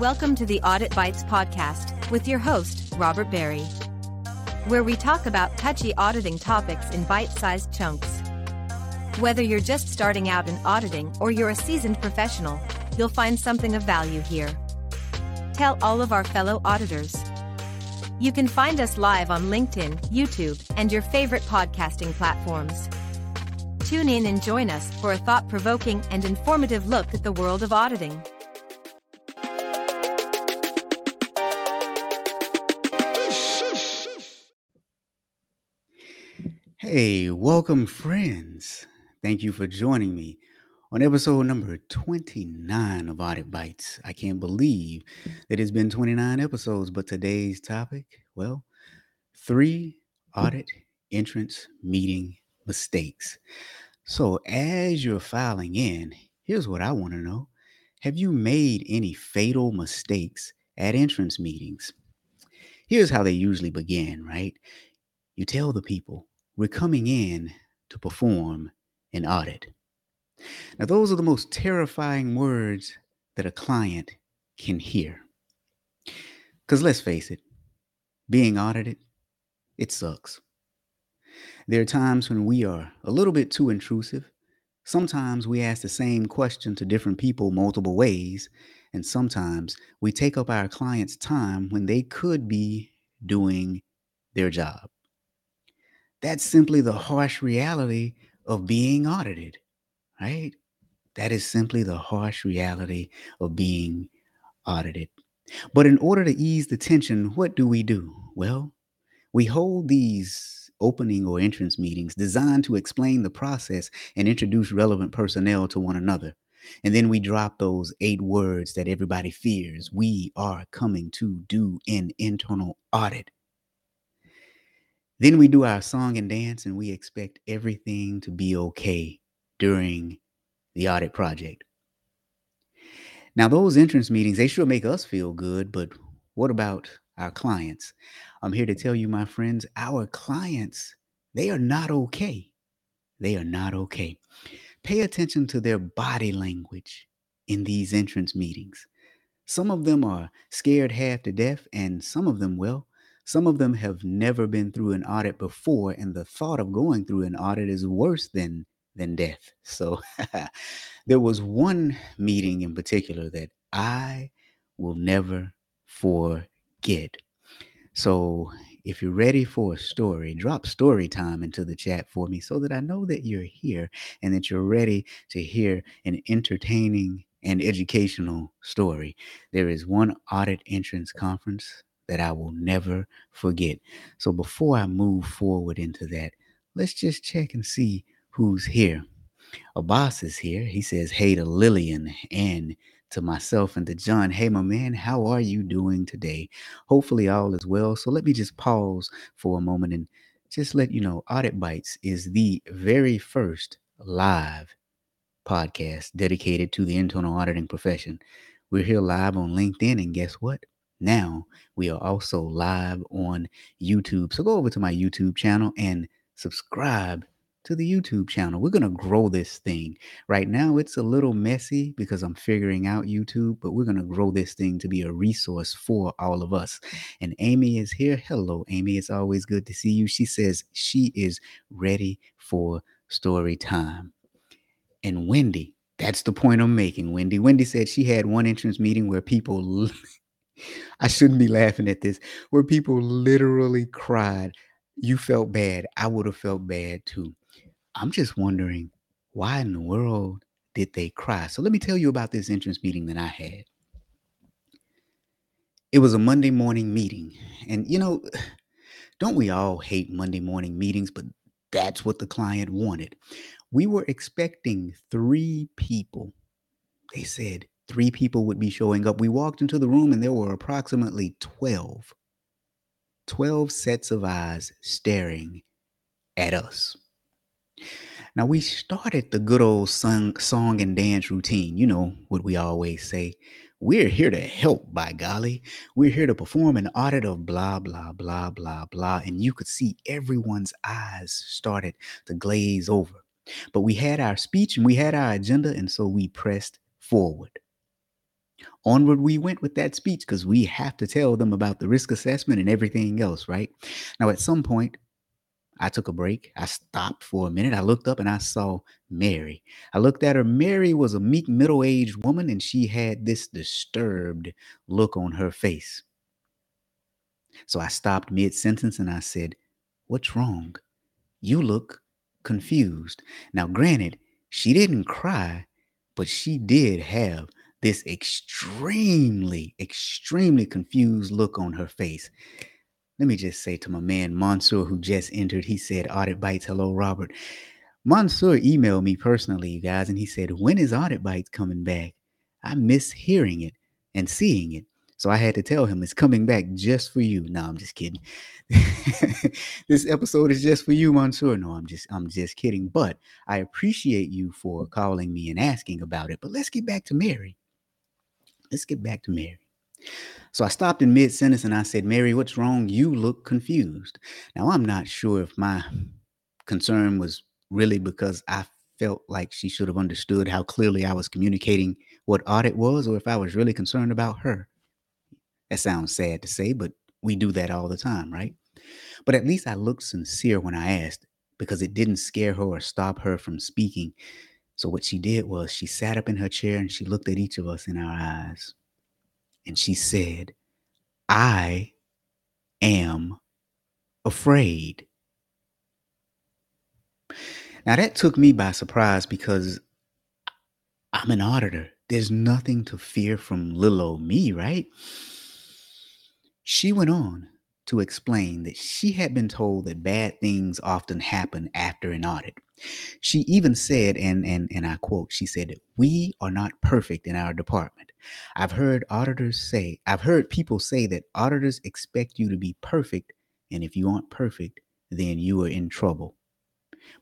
Welcome to the Audit Bites podcast with your host, Robert Barry, where we talk about touchy auditing topics in bite sized chunks. Whether you're just starting out in auditing or you're a seasoned professional, you'll find something of value here. Tell all of our fellow auditors. You can find us live on LinkedIn, YouTube, and your favorite podcasting platforms. Tune in and join us for a thought provoking and informative look at the world of auditing. Hey, welcome, friends. Thank you for joining me on episode number 29 of Audit Bites. I can't believe that it's been 29 episodes, but today's topic, well, three audit entrance meeting mistakes. So, as you're filing in, here's what I want to know Have you made any fatal mistakes at entrance meetings? Here's how they usually begin, right? You tell the people, we're coming in to perform an audit. Now, those are the most terrifying words that a client can hear. Because let's face it, being audited, it sucks. There are times when we are a little bit too intrusive. Sometimes we ask the same question to different people multiple ways, and sometimes we take up our client's time when they could be doing their job. That's simply the harsh reality of being audited, right? That is simply the harsh reality of being audited. But in order to ease the tension, what do we do? Well, we hold these opening or entrance meetings designed to explain the process and introduce relevant personnel to one another. And then we drop those eight words that everybody fears. We are coming to do an internal audit. Then we do our song and dance, and we expect everything to be okay during the audit project. Now, those entrance meetings, they sure make us feel good, but what about our clients? I'm here to tell you, my friends, our clients, they are not okay. They are not okay. Pay attention to their body language in these entrance meetings. Some of them are scared half to death, and some of them, well, some of them have never been through an audit before, and the thought of going through an audit is worse than than death. So there was one meeting in particular that I will never forget. So if you're ready for a story, drop story time into the chat for me so that I know that you're here and that you're ready to hear an entertaining and educational story. There is one audit entrance conference that I will never forget. So before I move forward into that, let's just check and see who's here. Abbas is here. He says, Hey to Lillian and to myself and to John. Hey, my man, how are you doing today? Hopefully, all is well. So let me just pause for a moment and just let you know Audit Bites is the very first live podcast dedicated to the internal auditing profession. We're here live on LinkedIn, and guess what? Now we are also live on YouTube. So go over to my YouTube channel and subscribe to the YouTube channel. We're going to grow this thing. Right now, it's a little messy because I'm figuring out YouTube, but we're going to grow this thing to be a resource for all of us. And Amy is here. Hello, Amy. It's always good to see you. She says she is ready for story time. And Wendy, that's the point I'm making, Wendy. Wendy said she had one entrance meeting where people I shouldn't be laughing at this, where people literally cried. You felt bad. I would have felt bad too. I'm just wondering why in the world did they cry? So let me tell you about this entrance meeting that I had. It was a Monday morning meeting. And you know, don't we all hate Monday morning meetings? But that's what the client wanted. We were expecting three people. They said three people would be showing up. We walked into the room and there were approximately 12. 12 sets of eyes staring at us. Now, we started the good old song, song and dance routine. You know what we always say. We're here to help, by golly. We're here to perform an audit of blah, blah, blah, blah, blah. And you could see everyone's eyes started to glaze over. But we had our speech and we had our agenda, and so we pressed forward. Onward we went with that speech because we have to tell them about the risk assessment and everything else, right? Now, at some point, I took a break. I stopped for a minute. I looked up and I saw Mary. I looked at her. Mary was a meek, middle aged woman, and she had this disturbed look on her face. So I stopped mid sentence and I said, What's wrong? You look confused. Now, granted, she didn't cry, but she did have this extremely, extremely confused look on her face. Let me just say to my man Mansour, who just entered, he said, Audit Bites, hello, Robert. Mansour emailed me personally, you guys, and he said, When is Audit Bites coming back? I miss hearing it and seeing it. So I had to tell him it's coming back just for you. No, I'm just kidding. this episode is just for you, Mansour. No, I'm just I'm just kidding. But I appreciate you for calling me and asking about it. But let's get back to Mary. Let's get back to Mary. So I stopped in mid sentence and I said, Mary, what's wrong? You look confused. Now, I'm not sure if my concern was really because I felt like she should have understood how clearly I was communicating what audit was, or if I was really concerned about her. That sounds sad to say, but we do that all the time, right? But at least I looked sincere when I asked because it didn't scare her or stop her from speaking. So what she did was she sat up in her chair and she looked at each of us in our eyes and she said, I am afraid. Now that took me by surprise because I'm an auditor. There's nothing to fear from little old me, right? She went on to explain that she had been told that bad things often happen after an audit. She even said, and, and, and I quote, she said, We are not perfect in our department. I've heard auditors say, I've heard people say that auditors expect you to be perfect, and if you aren't perfect, then you are in trouble.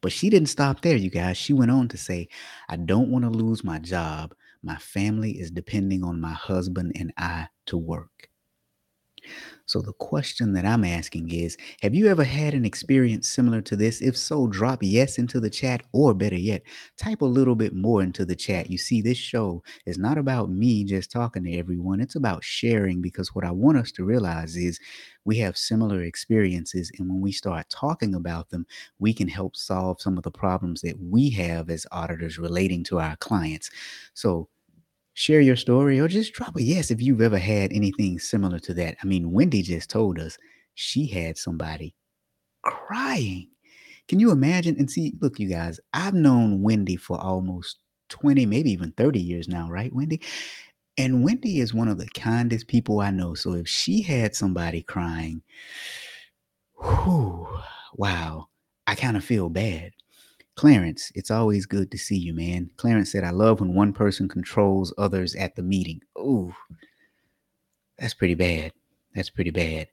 But she didn't stop there, you guys. She went on to say, I don't want to lose my job. My family is depending on my husband and I to work. So, the question that I'm asking is Have you ever had an experience similar to this? If so, drop yes into the chat, or better yet, type a little bit more into the chat. You see, this show is not about me just talking to everyone, it's about sharing because what I want us to realize is we have similar experiences. And when we start talking about them, we can help solve some of the problems that we have as auditors relating to our clients. So, share your story or just drop a yes if you've ever had anything similar to that. I mean, Wendy just told us she had somebody crying. Can you imagine? And see, look, you guys, I've known Wendy for almost 20, maybe even 30 years now, right, Wendy? And Wendy is one of the kindest people I know. So if she had somebody crying, whew, wow, I kind of feel bad. Clarence, it's always good to see you, man. Clarence said, I love when one person controls others at the meeting. Ooh, that's pretty bad. That's pretty bad.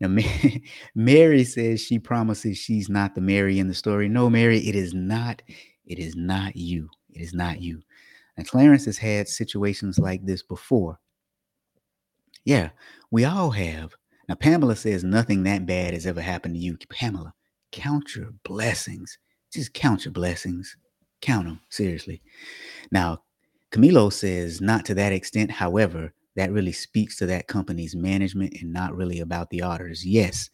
Now, Mary says she promises she's not the Mary in the story. No, Mary, it is not. It is not you. It is not you. And Clarence has had situations like this before. Yeah, we all have. Now, Pamela says nothing that bad has ever happened to you. Pamela, count your blessings. Just count your blessings. Count them, seriously. Now, Camilo says, not to that extent. However, that really speaks to that company's management and not really about the auditors. Yes,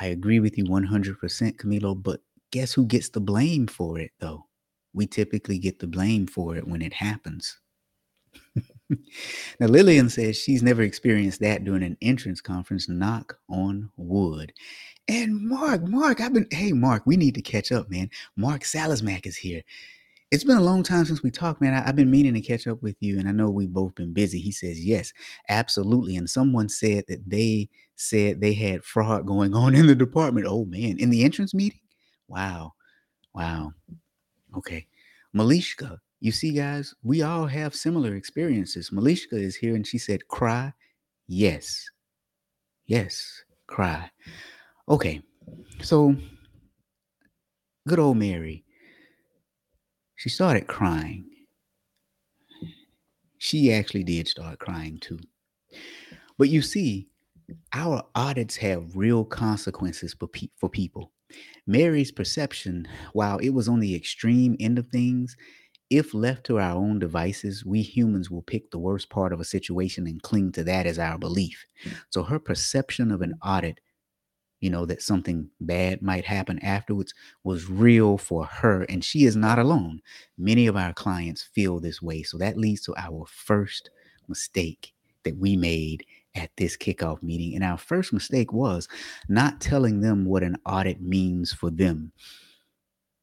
I agree with you 100%, Camilo, but guess who gets the blame for it, though? We typically get the blame for it when it happens. now, Lillian says she's never experienced that during an entrance conference. Knock on wood. And Mark, Mark, I've been, hey, Mark, we need to catch up, man. Mark Salismack is here. It's been a long time since we talked, man. I, have been meaning to catch up with you, and I know we've both been busy. He says, yes, absolutely. And someone said that they said they had fraud going on in the department. Oh, man, in the entrance meeting? Wow. Wow. Okay. Malishka, you see, guys, we all have similar experiences. Malishka is here, and she said, cry. Yes. Yes, cry. Okay, so good old Mary, she started crying. She actually did start crying too. But you see, our audits have real consequences for, pe- for people. Mary's perception, while it was on the extreme end of things, if left to our own devices, we humans will pick the worst part of a situation and cling to that as our belief. So her perception of an audit, you know, that something bad might happen afterwards was real for her. And she is not alone. Many of our clients feel this way. So that leads to our first mistake that we made at this kickoff meeting. And our first mistake was not telling them what an audit means for them.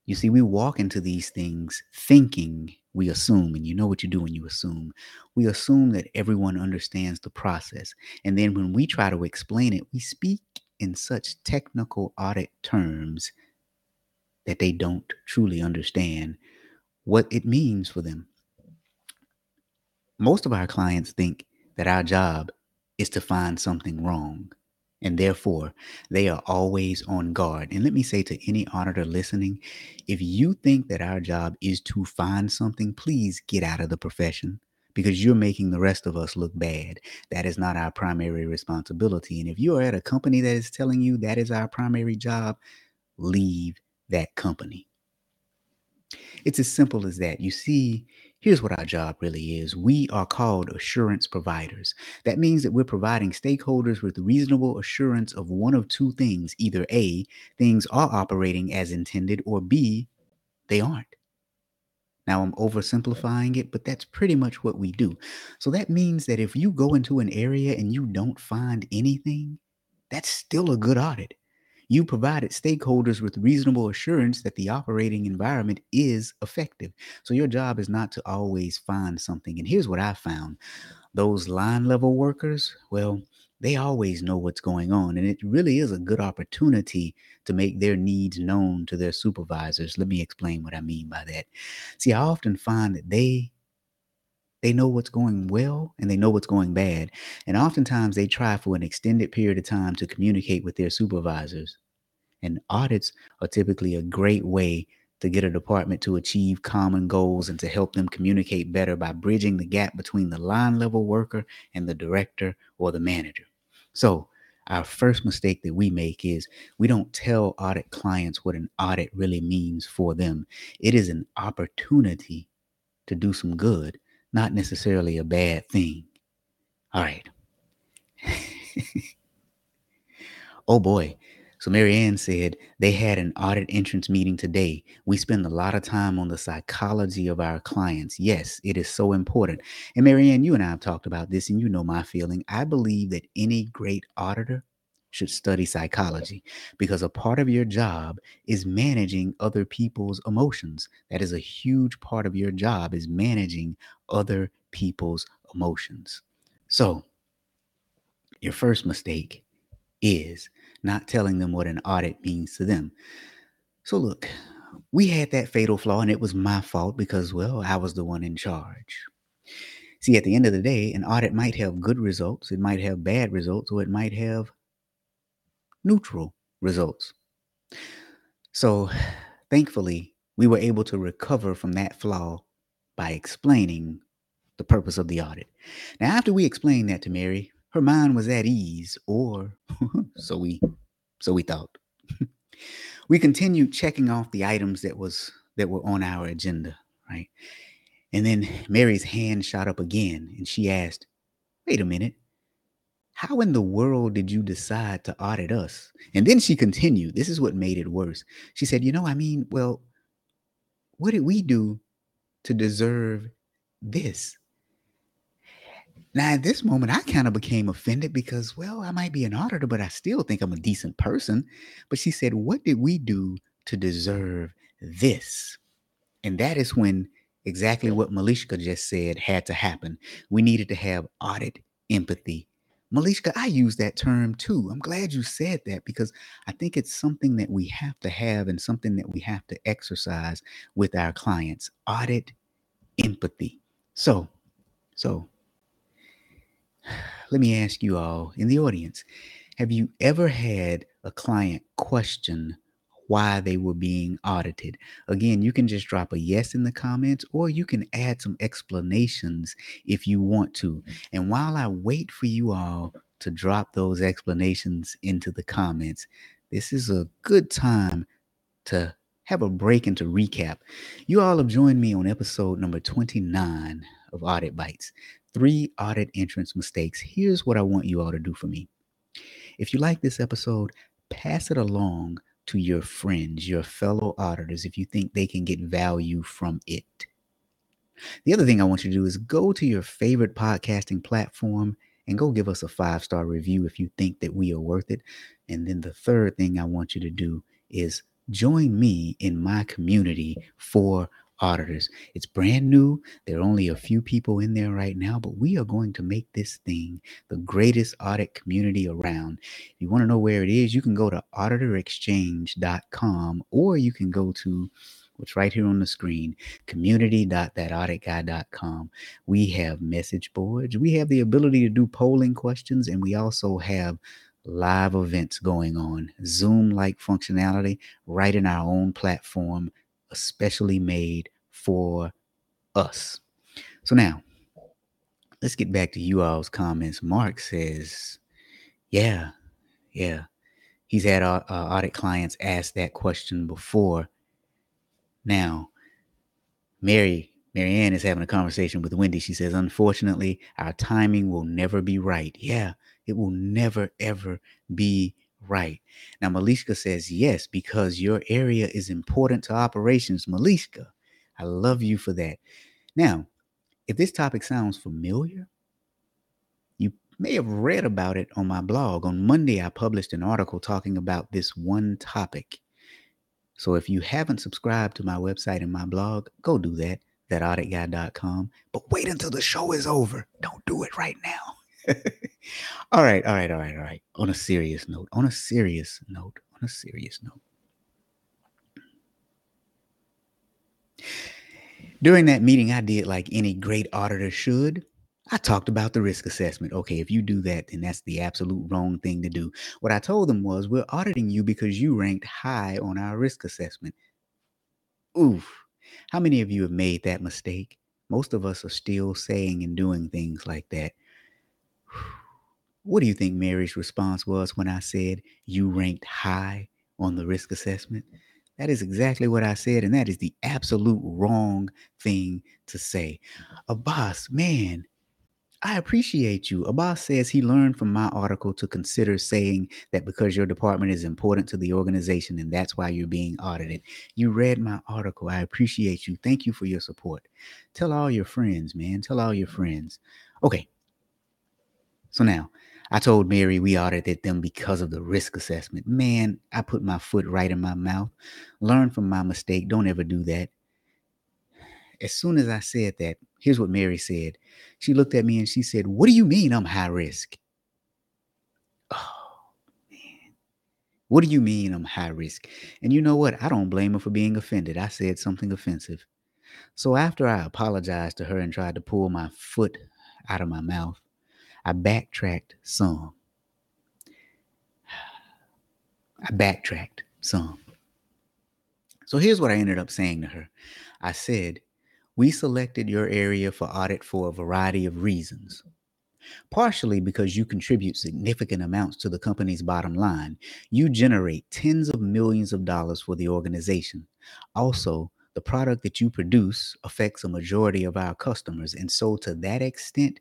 You see, we walk into these things thinking we assume, and you know what you do when you assume. We assume that everyone understands the process. And then when we try to explain it, we speak in such technical audit terms that they don't truly understand what it means for them. Most of our clients think that our job is to find something wrong. And therefore, they are always on guard. And let me say to any auditor listening if you think that our job is to find something, please get out of the profession because you're making the rest of us look bad. That is not our primary responsibility. And if you are at a company that is telling you that is our primary job, leave that company. It's as simple as that. You see, Here's what our job really is we are called assurance providers. That means that we're providing stakeholders with reasonable assurance of one of two things either A, things are operating as intended, or B, they aren't. Now, I'm oversimplifying it, but that's pretty much what we do. So that means that if you go into an area and you don't find anything, that's still a good audit you provided stakeholders with reasonable assurance that the operating environment is effective. So your job is not to always find something. And here's what I found those line level workers, well, they always know what's going on. And it really is a good opportunity to make their needs known to their supervisors. Let me explain what I mean by that. See, I often find that they they know what's going well and they know what's going bad. And oftentimes they try for an extended period of time to communicate with their supervisors. And audits are typically a great way to get a department to achieve common goals and to help them communicate better by bridging the gap between the line level worker and the director or the manager. So, our first mistake that we make is we don't tell audit clients what an audit really means for them. It is an opportunity to do some good not necessarily a bad thing. All right. oh boy. So Marianne said they had an audit entrance meeting today. We spend a lot of time on the psychology of our clients. Yes, it is so important. And Marianne, you and I have talked about this, and you know my feeling. I believe that any great auditor should study psychology because a part of your job is managing other people's emotions. That is a huge part of your job is managing other people's emotions. So, your first mistake is not telling them what an audit means to them. So, look, we had that fatal flaw, and it was my fault because, well, I was the one in charge. See, at the end of the day, an audit might have good results, it might have bad results, or it might have neutral results. So, thankfully, we were able to recover from that flaw by explaining the purpose of the audit. Now, after we explained that to Mary, her mind was at ease, or so we so we thought. we continued checking off the items that was that were on our agenda, right? And then Mary's hand shot up again and she asked, "Wait a minute how in the world did you decide to audit us? And then she continued. This is what made it worse. She said, You know, I mean, well, what did we do to deserve this? Now, at this moment, I kind of became offended because, well, I might be an auditor, but I still think I'm a decent person. But she said, What did we do to deserve this? And that is when exactly what Malishka just said had to happen. We needed to have audit empathy Malishka, I use that term too. I'm glad you said that because I think it's something that we have to have and something that we have to exercise with our clients. Audit empathy. So, so let me ask you all in the audience have you ever had a client question why they were being audited. Again, you can just drop a yes in the comments or you can add some explanations if you want to. Mm-hmm. And while I wait for you all to drop those explanations into the comments, this is a good time to have a break and to recap. You all have joined me on episode number 29 of Audit Bites Three Audit Entrance Mistakes. Here's what I want you all to do for me. If you like this episode, pass it along to your friends, your fellow auditors, if you think they can get value from it. The other thing I want you to do is go to your favorite podcasting platform and go give us a five star review if you think that we are worth it. And then the third thing I want you to do is join me in my community for auditors. It's brand new. There are only a few people in there right now, but we are going to make this thing the greatest audit community around. If you want to know where it is, you can go to auditorexchange.com or you can go to what's right here on the screen community.thatauditguy.com. We have message boards, we have the ability to do polling questions, and we also have live events going on, Zoom like functionality right in our own platform especially made for us. So now, let's get back to you all's comments. Mark says, yeah, yeah. He's had uh, audit clients ask that question before. Now, Mary, Marianne is having a conversation with Wendy. She says, unfortunately, our timing will never be right. Yeah, it will never, ever be right. Now, Malishka says yes, because your area is important to operations. Malishka, I love you for that. Now, if this topic sounds familiar, you may have read about it on my blog. On Monday, I published an article talking about this one topic. So if you haven't subscribed to my website and my blog, go do that, thatauditguy.com. But wait until the show is over. Don't do it right now. all right, all right, all right, all right. On a serious note, on a serious note, on a serious note. During that meeting, I did like any great auditor should. I talked about the risk assessment. Okay, if you do that, then that's the absolute wrong thing to do. What I told them was, we're auditing you because you ranked high on our risk assessment. Oof. How many of you have made that mistake? Most of us are still saying and doing things like that. What do you think Mary's response was when I said you ranked high on the risk assessment? That is exactly what I said, and that is the absolute wrong thing to say. Abbas, man, I appreciate you. Abbas says he learned from my article to consider saying that because your department is important to the organization and that's why you're being audited. You read my article. I appreciate you. Thank you for your support. Tell all your friends, man. Tell all your friends. Okay, so now I told Mary we audited them because of the risk assessment. Man, I put my foot right in my mouth. Learn from my mistake. Don't ever do that. As soon as I said that, here's what Mary said. She looked at me and she said, What do you mean I'm high risk? Oh, man. What do you mean I'm high risk? And you know what? I don't blame her for being offended. I said something offensive. So after I apologized to her and tried to pull my foot out of my mouth, I backtracked some. I backtracked some. So here's what I ended up saying to her I said, We selected your area for audit for a variety of reasons. Partially because you contribute significant amounts to the company's bottom line. You generate tens of millions of dollars for the organization. Also, the product that you produce affects a majority of our customers. And so, to that extent,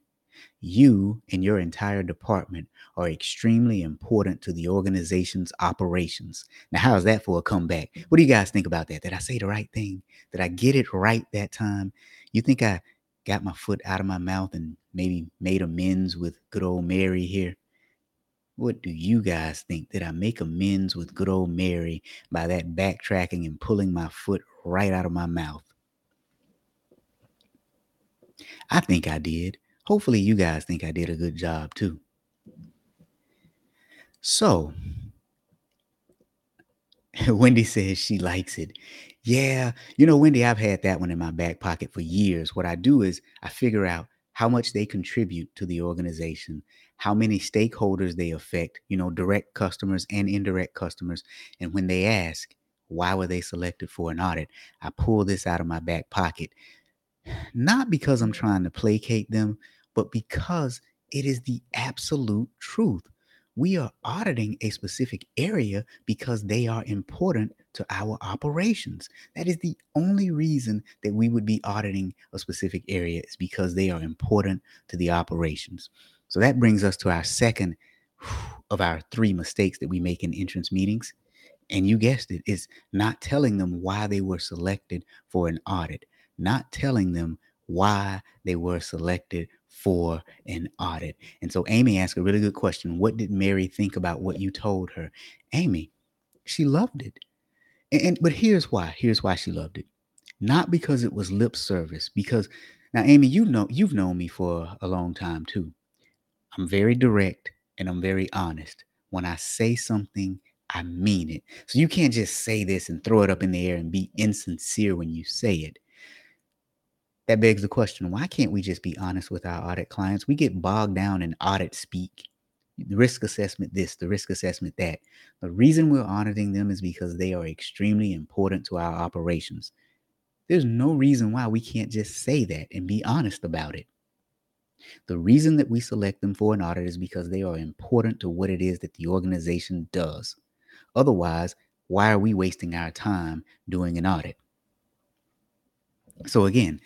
you and your entire department are extremely important to the organization's operations. Now, how's that for a comeback? What do you guys think about that? Did I say the right thing? Did I get it right that time? You think I got my foot out of my mouth and maybe made amends with good old Mary here? What do you guys think? Did I make amends with good old Mary by that backtracking and pulling my foot right out of my mouth? I think I did. Hopefully, you guys think I did a good job too. So, Wendy says she likes it. Yeah, you know, Wendy, I've had that one in my back pocket for years. What I do is I figure out how much they contribute to the organization, how many stakeholders they affect, you know, direct customers and indirect customers. And when they ask, why were they selected for an audit? I pull this out of my back pocket, not because I'm trying to placate them, but because it is the absolute truth. we are auditing a specific area because they are important to our operations. That is the only reason that we would be auditing a specific area is because they are important to the operations. So that brings us to our second of our three mistakes that we make in entrance meetings. And you guessed it, is not telling them why they were selected for an audit, not telling them why they were selected for an audit. And so Amy asked a really good question. What did Mary think about what you told her? Amy, she loved it. And, and but here's why. Here's why she loved it. Not because it was lip service, because now Amy, you know you've known me for a long time too. I'm very direct and I'm very honest. When I say something, I mean it. So you can't just say this and throw it up in the air and be insincere when you say it that begs the question why can't we just be honest with our audit clients? We get bogged down in audit speak, the risk assessment this, the risk assessment that. The reason we're auditing them is because they are extremely important to our operations. There's no reason why we can't just say that and be honest about it. The reason that we select them for an audit is because they are important to what it is that the organization does. Otherwise, why are we wasting our time doing an audit? So, again,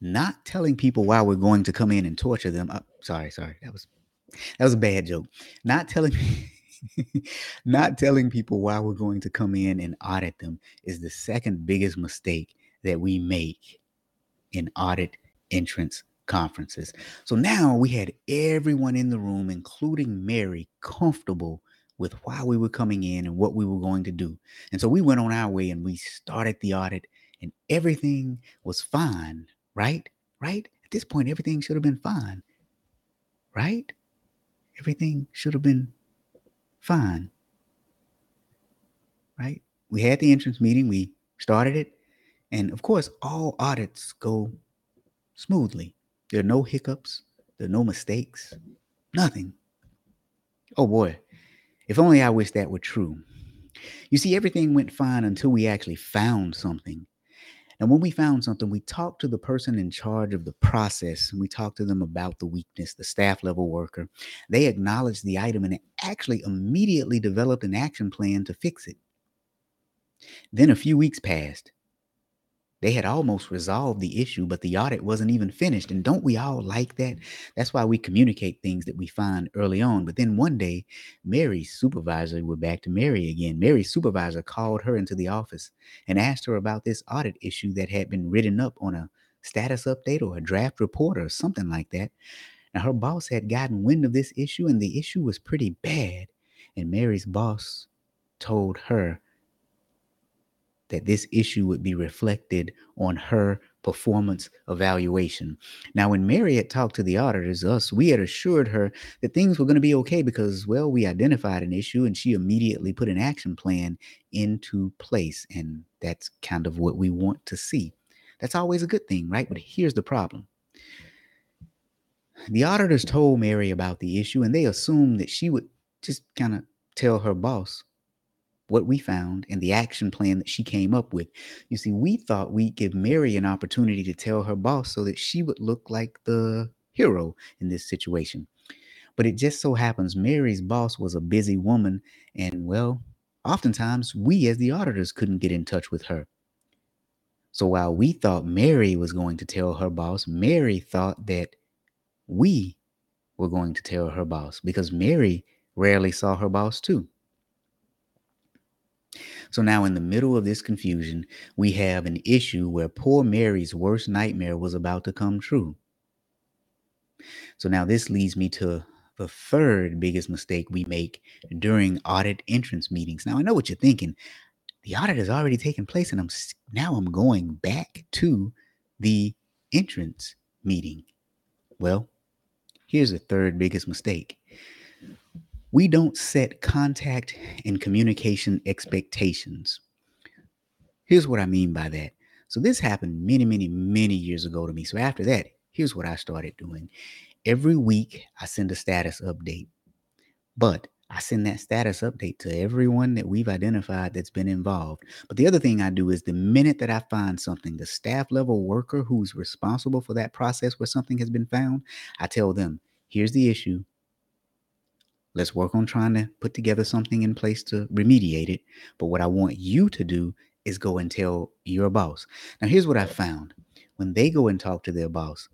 not telling people why we're going to come in and torture them. Uh, sorry, sorry, that was that was a bad joke. Not telling not telling people why we're going to come in and audit them is the second biggest mistake that we make in audit entrance conferences. So now we had everyone in the room, including Mary, comfortable with why we were coming in and what we were going to do. And so we went on our way and we started the audit, and everything was fine right? Right? At this point, everything should have been fine, right? Everything should have been fine, right? We had the entrance meeting, we started it, and of course, all audits go smoothly. There are no hiccups, there are no mistakes, nothing. Oh boy, if only I wish that were true. You see, everything went fine until we actually found something and when we found something, we talked to the person in charge of the process. And we talked to them about the weakness, the staff level worker. They acknowledged the item and actually immediately developed an action plan to fix it. Then a few weeks passed. They had almost resolved the issue, but the audit wasn't even finished. And don't we all like that? That's why we communicate things that we find early on. But then one day, Mary's supervisor, we're back to Mary again. Mary's supervisor called her into the office and asked her about this audit issue that had been written up on a status update or a draft report or something like that. Now, her boss had gotten wind of this issue, and the issue was pretty bad. And Mary's boss told her that this issue would be reflected on her performance evaluation. Now, when Mary had talked to the auditors, us, we had assured her that things were going to be okay because, well, we identified an issue and she immediately put an action plan into place. And that's kind of what we want to see. That's always a good thing, right? But here's the problem. The auditors told Mary about the issue and they assumed that she would just kind of tell her boss what we found and the action plan that she came up with. You see, we thought we'd give Mary an opportunity to tell her boss so that she would look like the hero in this situation. But it just so happens Mary's boss was a busy woman, and well, oftentimes we as the auditors couldn't get in touch with her. So while we thought Mary was going to tell her boss, Mary thought that we were going to tell her boss because Mary rarely saw her boss too. So now, in the middle of this confusion, we have an issue where poor Mary's worst nightmare was about to come true. So now, this leads me to the third biggest mistake we make during audit entrance meetings. Now, I know what you're thinking. The audit has already taken place, and I'm now I'm going back to the entrance meeting. Well, here's the third biggest mistake we don't set contact and communication expectations. Here's what I mean by that. So, this happened many, many, many years ago to me. So, after that, here's what I started doing. Every week, I send a status update, but I send that status update to everyone that we've identified that's been involved. But the other thing I do is the minute that I find something, the staff level worker who's responsible for that process where something has been found, I tell them, here's the issue Let's work on trying to put together something in place to remediate it. But what I want you to do is go and tell your boss. Now, here's what I found when they go and talk to their boss,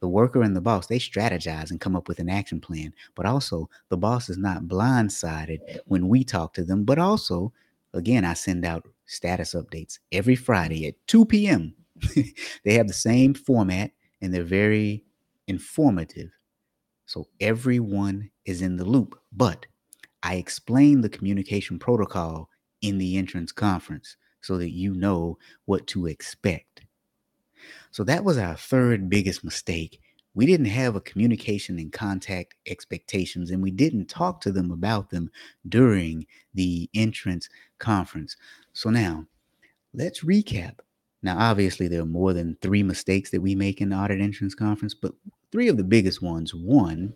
the worker and the boss, they strategize and come up with an action plan. But also, the boss is not blindsided when we talk to them. But also, again, I send out status updates every Friday at 2 p.m. they have the same format and they're very informative. So everyone is in the loop. But I explain the communication protocol in the entrance conference so that you know what to expect. So that was our third biggest mistake. We didn't have a communication and contact expectations, and we didn't talk to them about them during the entrance conference. So now let's recap. Now, obviously, there are more than three mistakes that we make in the audit entrance conference, but three of the biggest ones. One,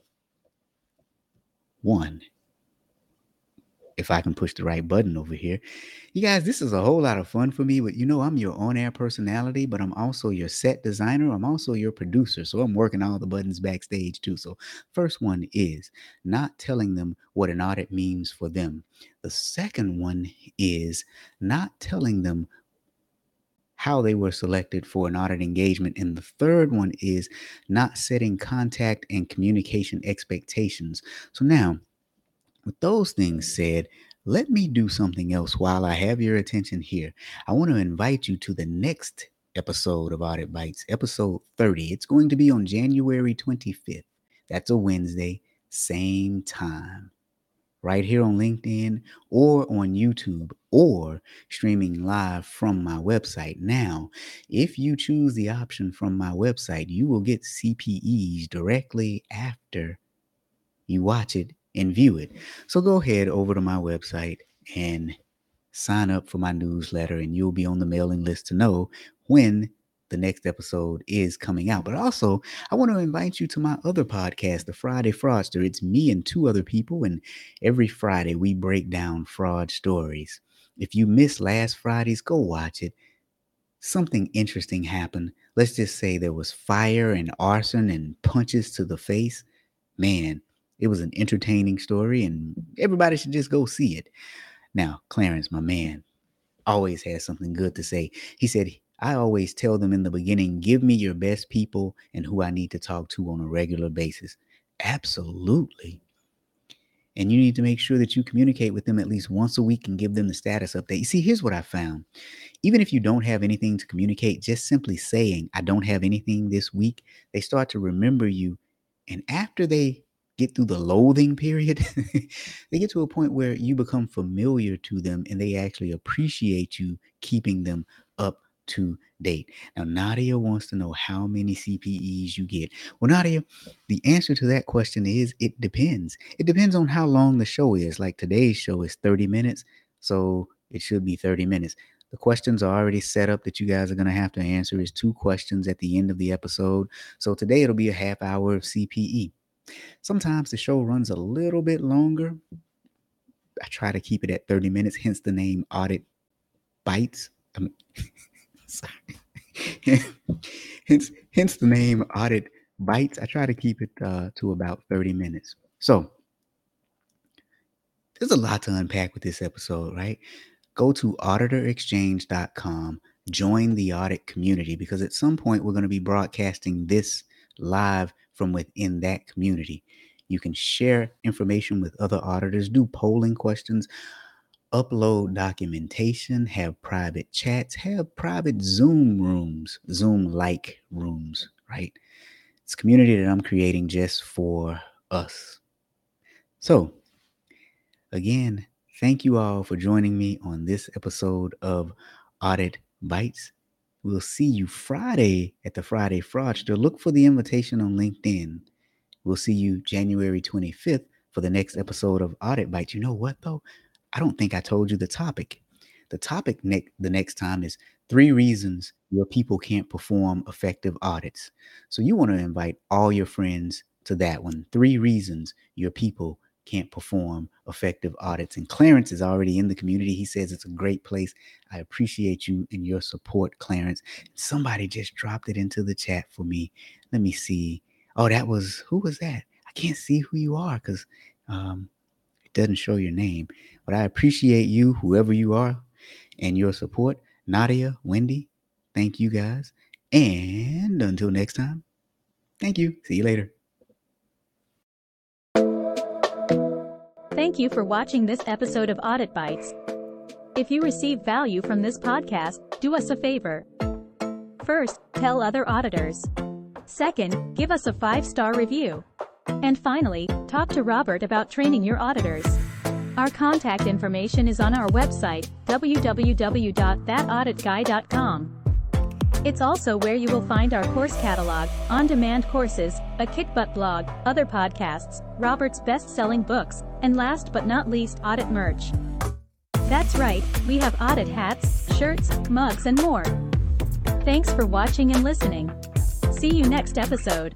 one if I can push the right button over here. You guys, this is a whole lot of fun for me, but you know, I'm your on air personality, but I'm also your set designer. I'm also your producer. So I'm working all the buttons backstage too. So, first one is not telling them what an audit means for them. The second one is not telling them how they were selected for an audit engagement. And the third one is not setting contact and communication expectations. So now, with those things said, let me do something else while I have your attention here. I want to invite you to the next episode of Audit Bites, episode 30. It's going to be on January 25th. That's a Wednesday, same time, right here on LinkedIn or on YouTube or streaming live from my website. Now, if you choose the option from my website, you will get CPEs directly after you watch it and view it. So go ahead over to my website and sign up for my newsletter, and you'll be on the mailing list to know when the next episode is coming out. But also, I want to invite you to my other podcast, The Friday Fraudster. It's me and two other people, and every Friday we break down fraud stories. If you missed last Friday's, go watch it. Something interesting happened. Let's just say there was fire and arson and punches to the face. Man, it was an entertaining story, and everybody should just go see it. Now, Clarence, my man, always has something good to say. He said, I always tell them in the beginning, give me your best people and who I need to talk to on a regular basis. Absolutely. And you need to make sure that you communicate with them at least once a week and give them the status update. You see, here's what I found. Even if you don't have anything to communicate, just simply saying, I don't have anything this week, they start to remember you. And after they get through the loathing period, they get to a point where you become familiar to them and they actually appreciate you keeping them up to date. Now, Nadia wants to know how many CPEs you get. Well, Nadia, the answer to that question is it depends. It depends on how long the show is. Like today's show is 30 minutes, so it should be 30 minutes. The questions are already set up that you guys are going to have to answer is two questions at the end of the episode. So today it'll be a half hour of CPE. Sometimes the show runs a little bit longer. I try to keep it at 30 minutes, hence the name Audit Bites. I mean, hence, hence the name Audit Bites. I try to keep it uh, to about 30 minutes. So there's a lot to unpack with this episode, right? Go to auditorexchange.com, join the audit community because at some point we're going to be broadcasting this live from within that community. You can share information with other auditors, do polling questions, upload documentation, have private chats, have private Zoom rooms, Zoom like rooms, right? It's community that I'm creating just for us. So, again, thank you all for joining me on this episode of Audit Bites. We'll see you Friday at the Friday Fraudster. Look for the invitation on LinkedIn. We'll see you January 25th for the next episode of Audit Bites. You know what, though? I don't think I told you the topic. The topic ne- the next time is three reasons your people can't perform effective audits. So you want to invite all your friends to that one. Three reasons your people can't perform effective audits. And Clarence is already in the community. He says it's a great place. I appreciate you and your support, Clarence. Somebody just dropped it into the chat for me. Let me see. Oh, that was who was that? I can't see who you are because um, it doesn't show your name. But I appreciate you, whoever you are, and your support. Nadia, Wendy, thank you guys. And until next time, thank you. See you later. Thank you for watching this episode of Audit Bites. If you receive value from this podcast, do us a favor. First, tell other auditors. Second, give us a five star review. And finally, talk to Robert about training your auditors. Our contact information is on our website, www.thatauditguy.com. It's also where you will find our course catalog, on demand courses, a kickbutt blog, other podcasts, Robert's best selling books, and last but not least, audit merch. That's right, we have audit hats, shirts, mugs, and more. Thanks for watching and listening. See you next episode.